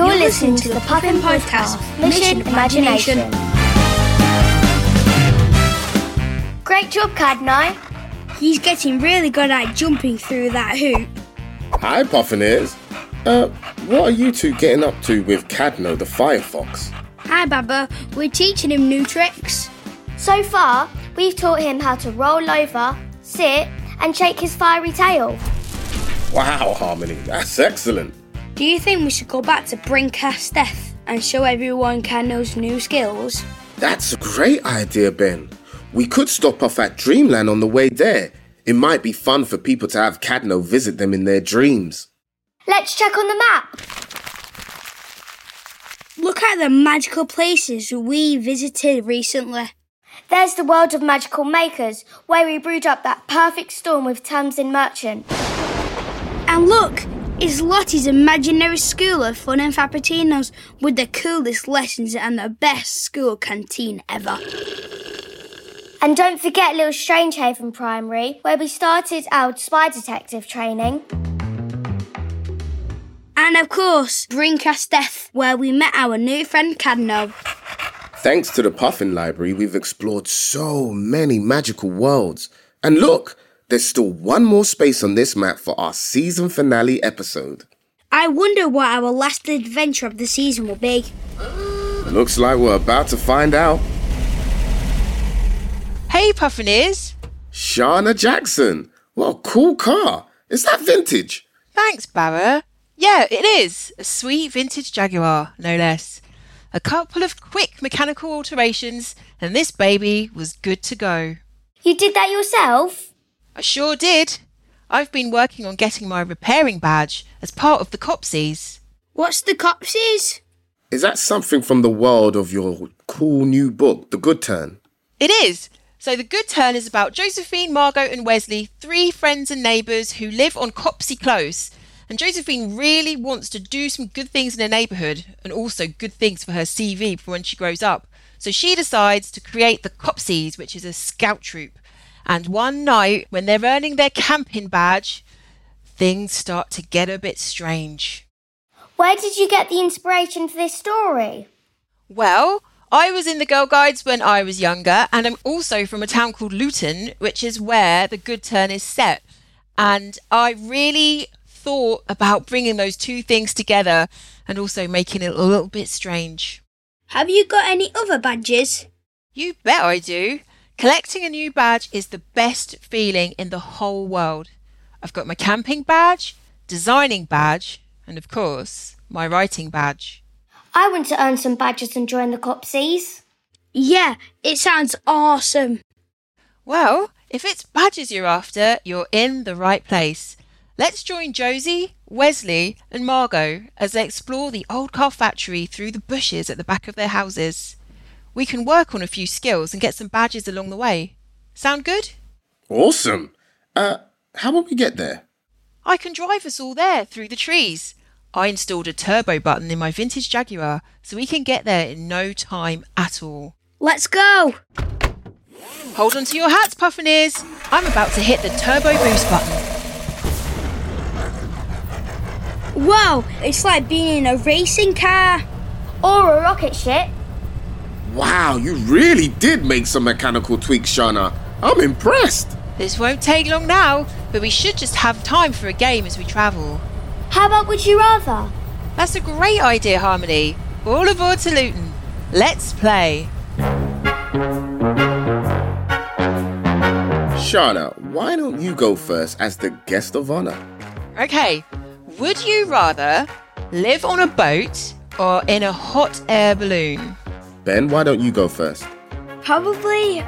You're listening to the Puffin Podcast, Mission Imagination. Great job, Cadno. He's getting really good at jumping through that hoop. Hi, Puffineers. Uh, what are you two getting up to with Cadno the Firefox? Hi, Baba. We're teaching him new tricks. So far, we've taught him how to roll over, sit, and shake his fiery tail. Wow, Harmony, that's excellent. Do you think we should go back to Brincast Death and show everyone Cadno's new skills? That's a great idea, Ben. We could stop off at Dreamland on the way there. It might be fun for people to have Cadno visit them in their dreams. Let's check on the map. Look at the magical places we visited recently. There's the world of magical makers, where we brewed up that perfect storm with Tamzin Merchant. And look, it's Lottie's imaginary school of fun and frappuccinos with the coolest lessons and the best school canteen ever. And don't forget Little Strangehaven Primary, where we started our spy detective training. And of course, Brincast Death, where we met our new friend Cadno. Thanks to the Puffin Library, we've explored so many magical worlds. And look, there's still one more space on this map for our season finale episode. I wonder what our last adventure of the season will be. Looks like we're about to find out. Hey, Puffineers. Sharna Jackson. What a cool car. Is that vintage? Thanks, Barra. Yeah, it is. A sweet vintage Jaguar, no less. A couple of quick mechanical alterations, and this baby was good to go. You did that yourself? I sure did. I've been working on getting my repairing badge as part of the Copsies. What's the Copsies? Is that something from the world of your cool new book, The Good Turn? It is. So the good turn is about Josephine, Margot, and Wesley, three friends and neighbours who live on Copsey Close. And Josephine really wants to do some good things in her neighbourhood and also good things for her CV for when she grows up. So she decides to create the Copsies, which is a scout troop. And one night, when they're earning their camping badge, things start to get a bit strange. Where did you get the inspiration for this story? Well, I was in the Girl Guides when I was younger, and I'm also from a town called Luton, which is where the Good Turn is set. And I really thought about bringing those two things together and also making it a little bit strange. Have you got any other badges? You bet I do. Collecting a new badge is the best feeling in the whole world. I've got my camping badge, designing badge, and of course, my writing badge. I want to earn some badges and join the Copsies. Yeah, it sounds awesome. Well, if it's badges you're after, you're in the right place. Let's join Josie, Wesley, and Margot as they explore the old car factory through the bushes at the back of their houses. We can work on a few skills and get some badges along the way. Sound good? Awesome. Uh, how will we get there? I can drive us all there through the trees. I installed a turbo button in my vintage Jaguar so we can get there in no time at all. Let's go! Hold on to your hats, Puffineers. I'm about to hit the turbo boost button. Whoa, it's like being in a racing car. Or a rocket ship. Wow, you really did make some mechanical tweaks, Sharna. I'm impressed. This won't take long now, but we should just have time for a game as we travel. How about would you rather? That's a great idea, Harmony. All aboard to Luton. Let's play. Shauna, why don't you go first as the guest of honor? Okay, would you rather live on a boat or in a hot air balloon? Ben, why don't you go first? Probably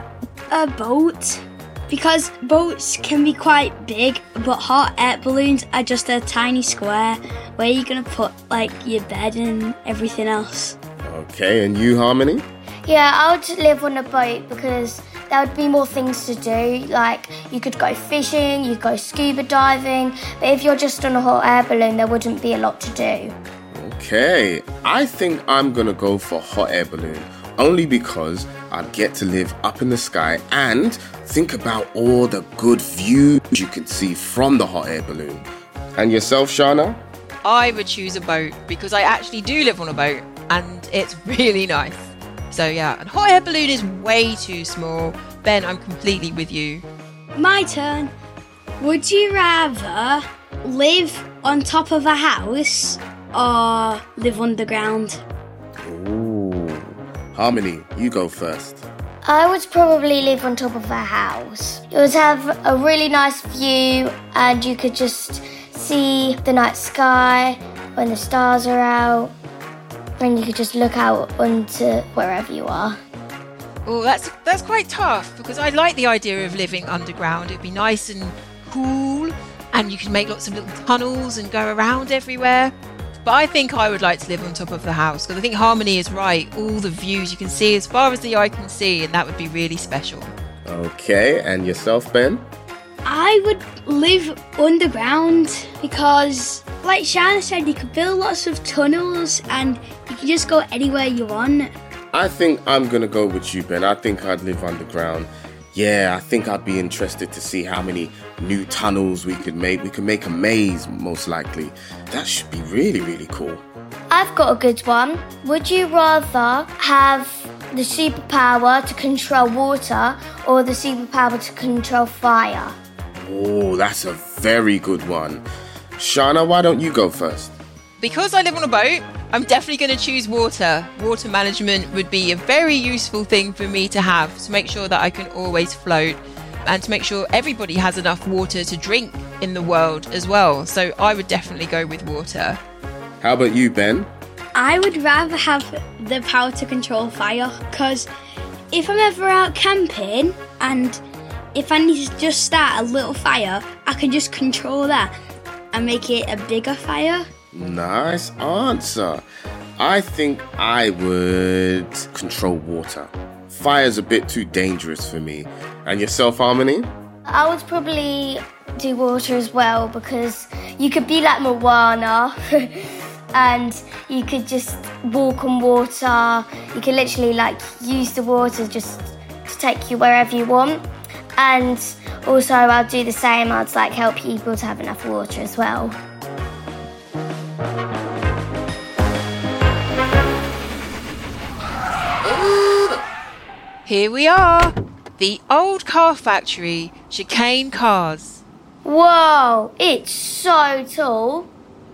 a boat. Because boats can be quite big, but hot air balloons are just a tiny square where you're gonna put like your bed and everything else. Okay, and you, Harmony? Yeah, I would live on a boat because there would be more things to do. Like you could go fishing, you could go scuba diving. But if you're just on a hot air balloon, there wouldn't be a lot to do. Okay, I think I'm gonna go for hot air balloon only because I'd get to live up in the sky and think about all the good views you can see from the hot air balloon. And yourself, Sharna? I would choose a boat because I actually do live on a boat and it's really nice. So yeah, and hot air balloon is way too small. Ben, I'm completely with you. My turn. Would you rather live on top of a house or live underground? Ooh. Harmony, you go first. I would probably live on top of a house. It would have a really nice view, and you could just see the night sky when the stars are out, and you could just look out onto wherever you are. Oh, that's that's quite tough because I like the idea of living underground. It'd be nice and cool, and you can make lots of little tunnels and go around everywhere. But I think I would like to live on top of the house because I think Harmony is right. All the views you can see as far as the eye can see, and that would be really special. Okay, and yourself, Ben? I would live underground because, like Sharna said, you could build lots of tunnels and you can just go anywhere you want. I think I'm gonna go with you, Ben. I think I'd live underground. Yeah, I think I'd be interested to see how many new tunnels we could make. We could make a maze, most likely. That should be really, really cool. I've got a good one. Would you rather have the superpower to control water or the superpower to control fire? Oh, that's a very good one. Sharna, why don't you go first? Because I live on a boat, I'm definitely going to choose water. Water management would be a very useful thing for me to have to make sure that I can always float and to make sure everybody has enough water to drink in the world as well. So I would definitely go with water. How about you, Ben? I would rather have the power to control fire because if I'm ever out camping and if I need to just start a little fire, I can just control that and make it a bigger fire. Nice answer. I think I would control water. Fire's a bit too dangerous for me. And yourself, Harmony? I would probably do water as well because you could be like Moana and you could just walk on water. You could literally like use the water just to take you wherever you want. And also, I'd do the same. I'd like help people to have enough water as well. Here we are, the old car factory, Chicane Cars. Whoa, it's so tall.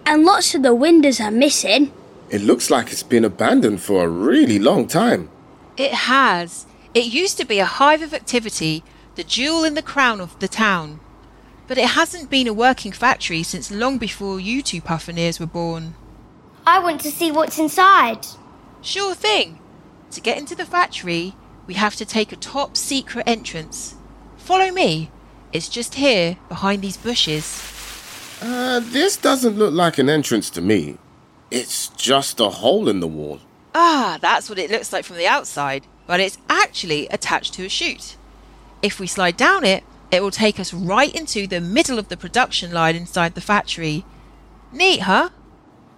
And lots of the windows are missing. It looks like it's been abandoned for a really long time. It has. It used to be a hive of activity, the jewel in the crown of the town. But it hasn't been a working factory since long before you two Pufferneers were born. I want to see what's inside. Sure thing. To get into the factory, we have to take a top secret entrance. Follow me. It's just here, behind these bushes. Uh, this doesn't look like an entrance to me. It's just a hole in the wall. Ah, that's what it looks like from the outside, but it's actually attached to a chute. If we slide down it, it will take us right into the middle of the production line inside the factory. Neat, huh?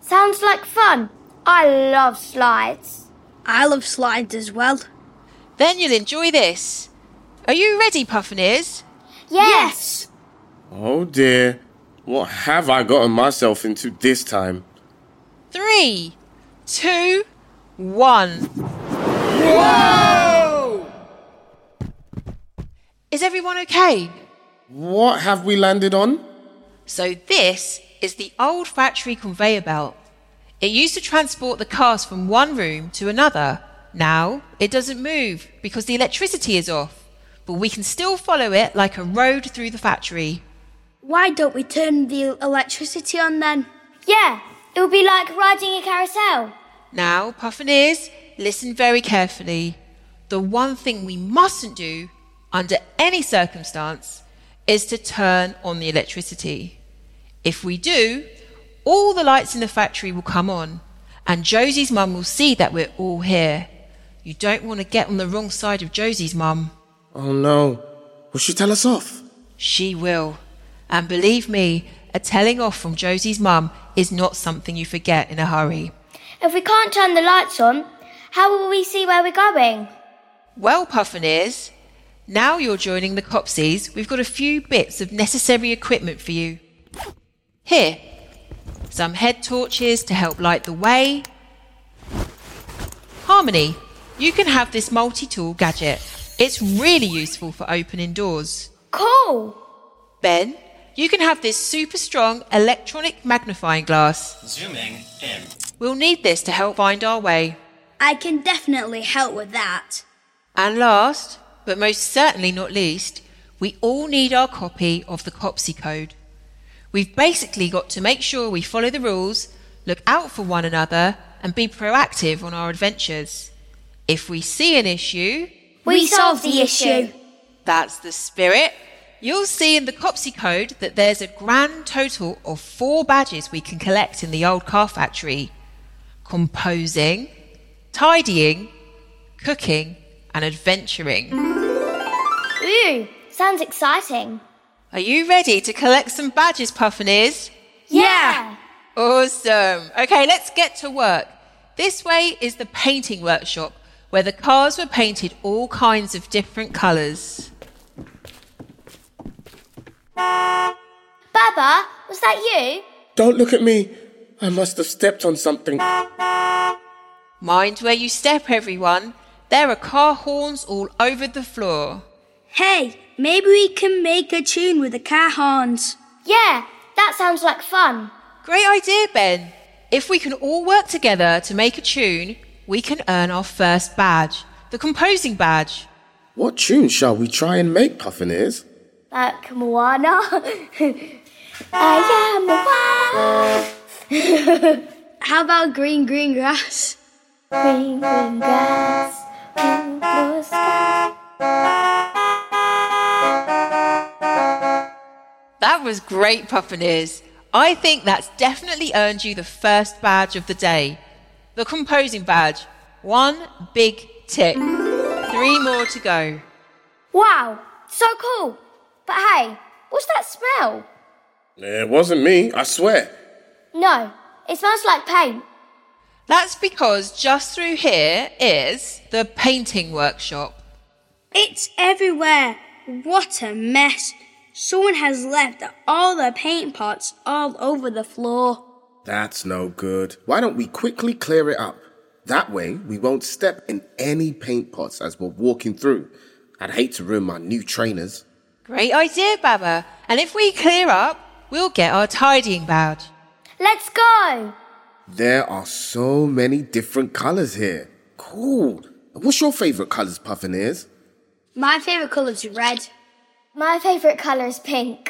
Sounds like fun. I love slides. I love slides as well. Then you'll enjoy this. Are you ready, Pufferneers? Yes. Oh dear. What have I gotten myself into this time? Three, two, one. Whoa! Is everyone okay? What have we landed on? So, this is the old factory conveyor belt. It used to transport the cars from one room to another. Now, it doesn't move because the electricity is off, but we can still follow it like a road through the factory. Why don't we turn the electricity on then? Yeah, it would be like riding a carousel. Now, Pufferneers, listen very carefully. The one thing we mustn't do, under any circumstance, is to turn on the electricity. If we do, all the lights in the factory will come on, and Josie's mum will see that we're all here. You don't want to get on the wrong side of Josie's mum. Oh no. Will she tell us off? She will. And believe me, a telling off from Josie's mum is not something you forget in a hurry. If we can't turn the lights on, how will we see where we're going? Well, Pufferneers, now you're joining the Copsies, we've got a few bits of necessary equipment for you. Here, some head torches to help light the way. Harmony, you can have this multi tool gadget. It's really useful for opening doors. Cool. Ben, you can have this super strong electronic magnifying glass. Zooming in. We'll need this to help find our way. I can definitely help with that. And last, but most certainly not least, we all need our copy of the COPSI code. We've basically got to make sure we follow the rules, look out for one another, and be proactive on our adventures. If we see an issue, We solve the issue. that's the spirit. You'll see in the COPSI code that there's a grand total of four badges we can collect in the old car factory composing, tidying, cooking, and adventuring. Ooh, sounds exciting. Are you ready to collect some badges, Pufferneers? Yeah. Awesome. Okay, let's get to work. This way is the painting workshop where the cars were painted all kinds of different colours. Baba, was that you? Don't look at me. I must have stepped on something. Mind where you step, everyone. There are car horns all over the floor. Hey, maybe we can make a tune with the car horns. Yeah, that sounds like fun. Great idea, Ben. If we can all work together to make a tune, we can earn our first badge, the composing badge. What tune shall we try and make, Pufferneers? Like Moana. Uh, I am Moana. How about green, green grass? Green, green grass, blue, blue sky. That was great, Pufferneers. I think that's definitely earned you the first badge of the day. The composing badge. One big tick. Three more to go. Wow, so cool. But hey, what's that smell? It wasn't me, I swear. No, it smells like paint. That's because just through here is the painting workshop. It's everywhere. What a mess. Someone has left all the paint pots all over the floor. That's no good. Why don't we quickly clear it up? That way, we won't step in any paint pots as we're walking through. I'd hate to ruin my new trainers. Great idea, Baba. And if we clear up, we'll get our tidying badge. Let's go. There are so many different colors here. Cool. What's your favorite colors, Pufferneers? My favourite colour is red. My favourite colour is pink.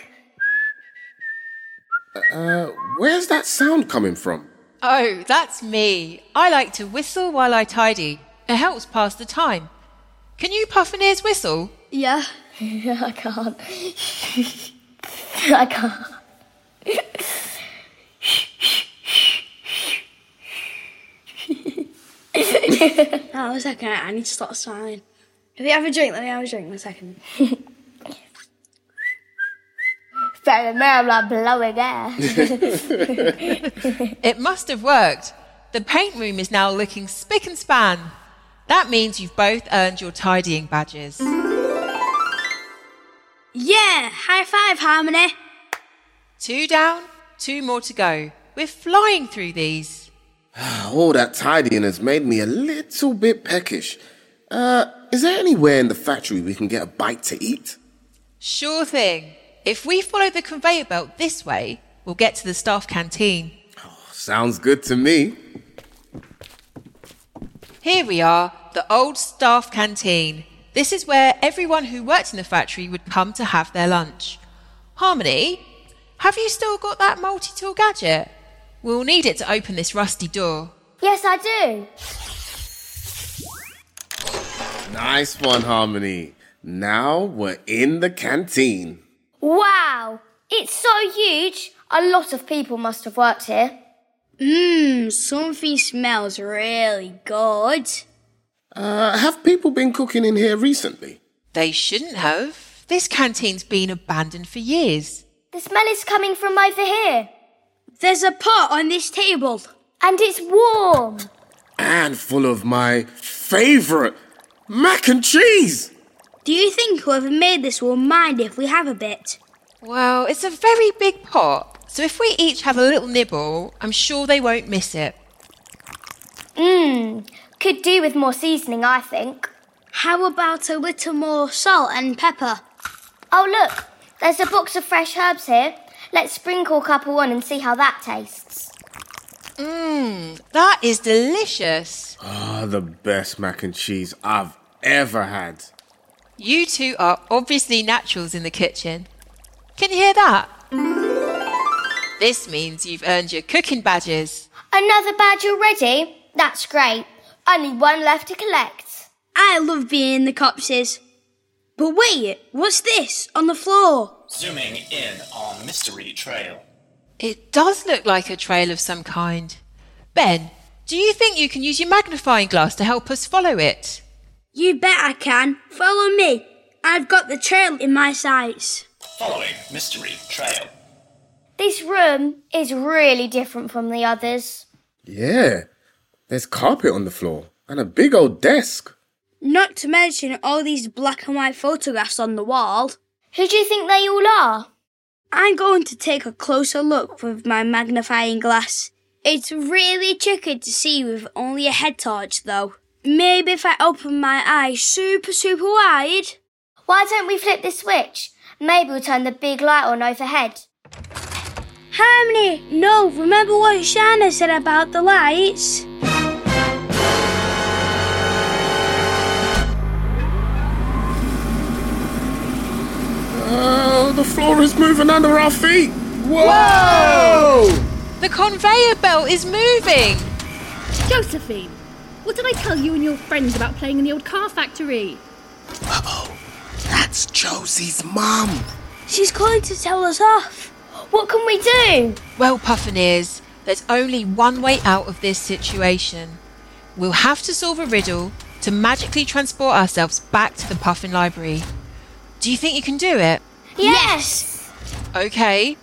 Uh, where's that sound coming from? Oh, that's me. I like to whistle while I tidy. It helps pass the time. Can you Puffineers whistle? Yeah. I can't. I can't. Oh, a second. I need to stop smiling. If you have a drink, let me have a drink in a second. Better than I'm like blowing air. It must have worked. The paint room is now looking spick and span. That means you've both earned your tidying badges. Yeah! High five, Harmony! Two down, two more to go. We're flying through these. All that tidying has made me a little bit peckish. Uh, is there anywhere in the factory we can get a bite to eat? Sure thing. If we follow the conveyor belt this way, we'll get to the staff canteen. Oh, sounds good to me. Here we are, the old staff canteen. This is where everyone who worked in the factory would come to have their lunch. Harmony, have you still got that multi tool gadget? We'll need it to open this rusty door. yes, I do. Nice one, Harmony. Now we're in the canteen. Wow, it's so huge. A lot of people must have worked here. Mmm, something smells really good. Uh, have people been cooking in here recently? They shouldn't have. This canteen's been abandoned for years. The smell is coming from over here. There's a pot on this table. And it's warm. And full of my favorite mac and cheese. Do you think whoever made this will mind if we have a bit? Well, it's a very big pot, so if we each have a little nibble, I'm sure they won't miss it. Mmm, could do with more seasoning, I think. How about a little more salt and pepper? Oh, look, there's a box of fresh herbs here. Let's sprinkle a couple on and see how that tastes. Mmm, that is delicious. Ah, the best mac and cheese I've ever had. You two are obviously naturals in the kitchen. Can you hear that? This means you've earned your cooking badges. Another badge already? That's great. Only one left to collect. I love being in the Copsies. But wait, what's this on the floor? Zooming in on Mystery Trail. It does look like a trail of some kind. Ben, do you think you can use your magnifying glass to help us follow it? You bet I can. Follow me. I've got the trail in my sights. Following Mystery Trail. This room is really different from the others. Yeah, there's carpet on the floor and a big old desk. Not to mention all these black and white photographs on the wall. Who do you think they all are? I'm going to take a closer look with my magnifying glass. It's really tricky to see with only a head torch, though. Maybe if I open my eyes super, super wide. Why don't we flip the switch? Maybe we'll turn the big light on overhead. Harmony, no, remember what Sharna said about the lights? Oh, the floor is moving under our feet. Whoa! The conveyor belt is moving. Josephine, what did I tell you and your friends about playing in the old car factory? Uh-oh, that's Josie's mum. She's going to tell us off. What can we do? Well, Pufferneers, there's only one way out of this situation. We'll have to solve a riddle to magically transport ourselves back to the Puffin Library. Do you think you can do it? Yes! Okay,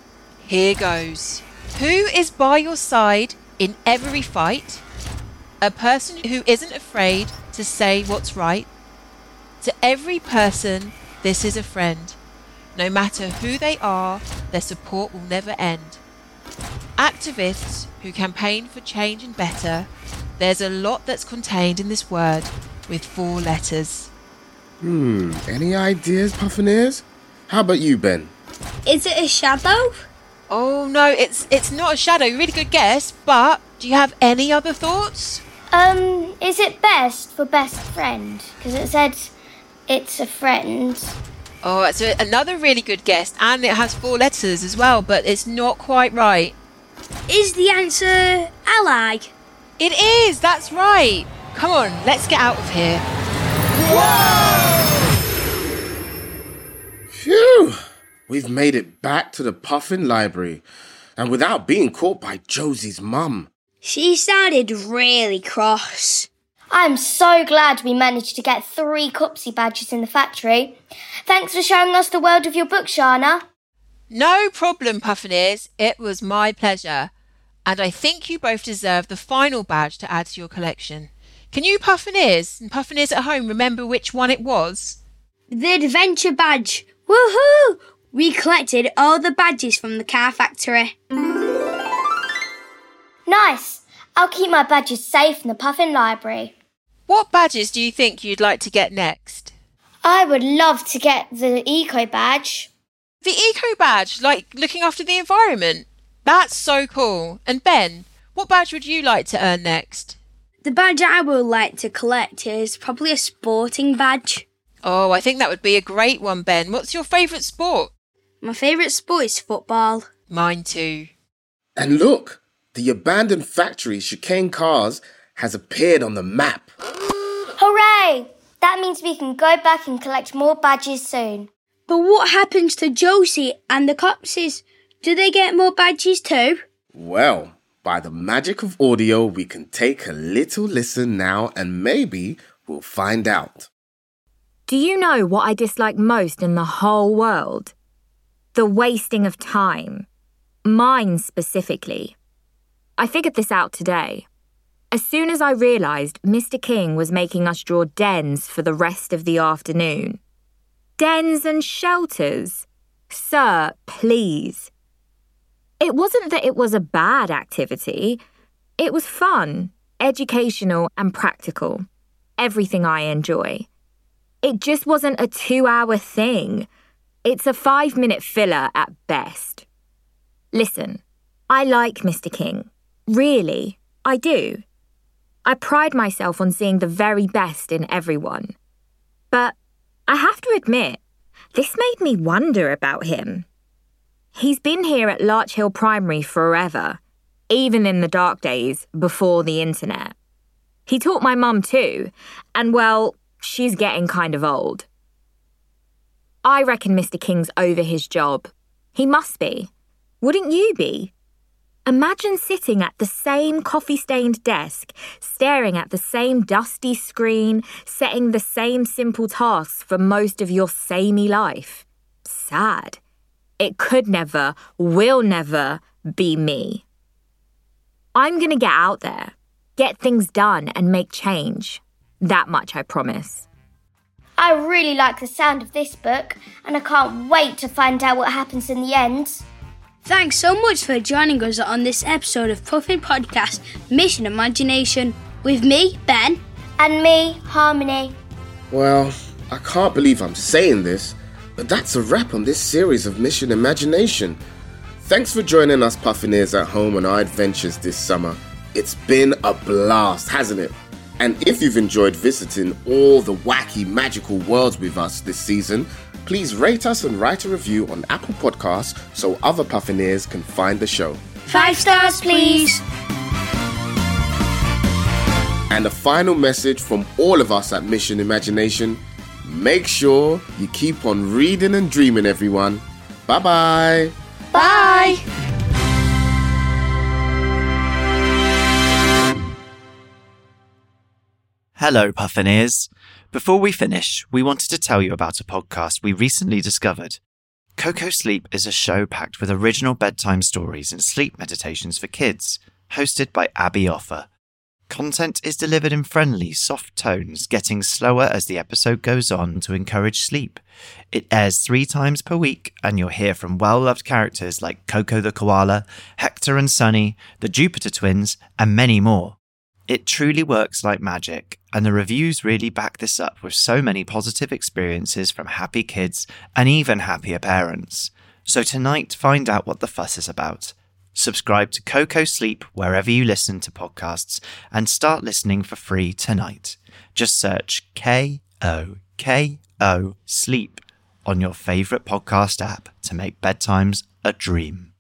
here goes. Who is by your side in every fight? A person who isn't afraid to say what's right. To every person, this is a friend. No matter who they are, their support will never end. Activists who campaign for change and better, there's a lot that's contained in this word with four letters. Hmm, any ideas, Pufferneers? How about you, Ben? Is it a shadow? Oh no, it's it's not a shadow. Really good guess, but do you have any other thoughts? Um, is it best for best friend? Because it said it's a friend. Oh, it's a, another really good guess, and it has four letters as well, but it's not quite right. Is the answer ally? It is. That's right. Come on, let's get out of here. Whoa! Phew! We've made it back to the Puffin Library, and without being caught by Josie's mum. She sounded really cross. I'm so glad we managed to get three Copsy badges in the factory. Thanks for showing us the world of your book, Sharna. No problem, Pufferneers. It was my pleasure. And I think you both deserve the final badge to add to your collection. Can you Pufferneers and Pufferneers at home remember which one it was? The adventure badge. Woohoo! We collected all the badges from the car factory. Nice. I'll keep my badges safe in the Puffin Library. What badges do you think you'd like to get next? I would love to get the Eco badge. The eco badge, like looking after the environment. That's so cool. And Ben, what badge would you like to earn next? The badge I would like to collect is probably a sporting badge. Oh, I think that would be a great one, Ben. What's your favourite sport? My favourite sport is football. Mine too. And look, the abandoned factory Chicane Cars has appeared on the map. Hooray! That means we can go back and collect more badges soon. But what happens to Josie and the Copsies? Do they get more badges too? Well, by the magic of audio, we can take a little listen now and maybe we'll find out. Do you know what I dislike most in the whole world? The wasting of time. Mine specifically. I figured this out today. As soon as I realised Mr. King was making us draw dens for the rest of the afternoon. Dens and shelters? Sir, please. It wasn't that it was a bad activity, it was fun, educational, and practical. Everything I enjoy. It just wasn't a two hour thing. It's a five minute filler at best. Listen, I like Mr. King. Really, I do. I pride myself on seeing the very best in everyone. But I have to admit, this made me wonder about him. He's been here at Larch Hill Primary forever, even in the dark days before the internet. He taught my mum too, and well, she's getting kind of old. I reckon Mr. King's over his job. He must be. Wouldn't you be? Imagine sitting at the same coffee stained desk, staring at the same dusty screen, setting the same simple tasks for most of your samey life. Sad. It could never, will never be me. I'm going to get out there, get things done, and make change. That much I promise. I really like the sound of this book, and I can't wait to find out what happens in the end. Thanks so much for joining us on this episode of Puffin Podcast Mission Imagination with me, Ben. And me, Harmony. Well, I can't believe I'm saying this, but that's a wrap on this series of Mission Imagination. Thanks for joining us Puffineers at home on our adventures this summer. It's been a blast, hasn't it? And if you've enjoyed visiting all the wacky, magical worlds with us this season, please rate us and write a review on Apple Podcasts so other Puffineers can find the show. Five stars, please. And a final message from all of us at Mission Imagination make sure you keep on reading and dreaming, everyone. Bye bye. Bye. Hello, Puffineers. Before we finish, we wanted to tell you about a podcast we recently discovered. Koko Sleep is a show packed with original bedtime stories and sleep meditations for kids, hosted by Abby Offer. Content is delivered in friendly, soft tones, getting slower as the episode goes on to encourage sleep. It airs three times per week, and you'll hear from well loved characters like Koko the Koala, Hector and Sunny, the Jupiter Twins, and many more. It truly works like magic, and the reviews really back this up with so many positive experiences from happy kids and even happier parents. So tonight, find out what the fuss is about. Subscribe to Koko Sleep wherever you listen to podcasts and start listening for free tonight. Just search K O K O Sleep on your favorite podcast app to make bedtimes a dream.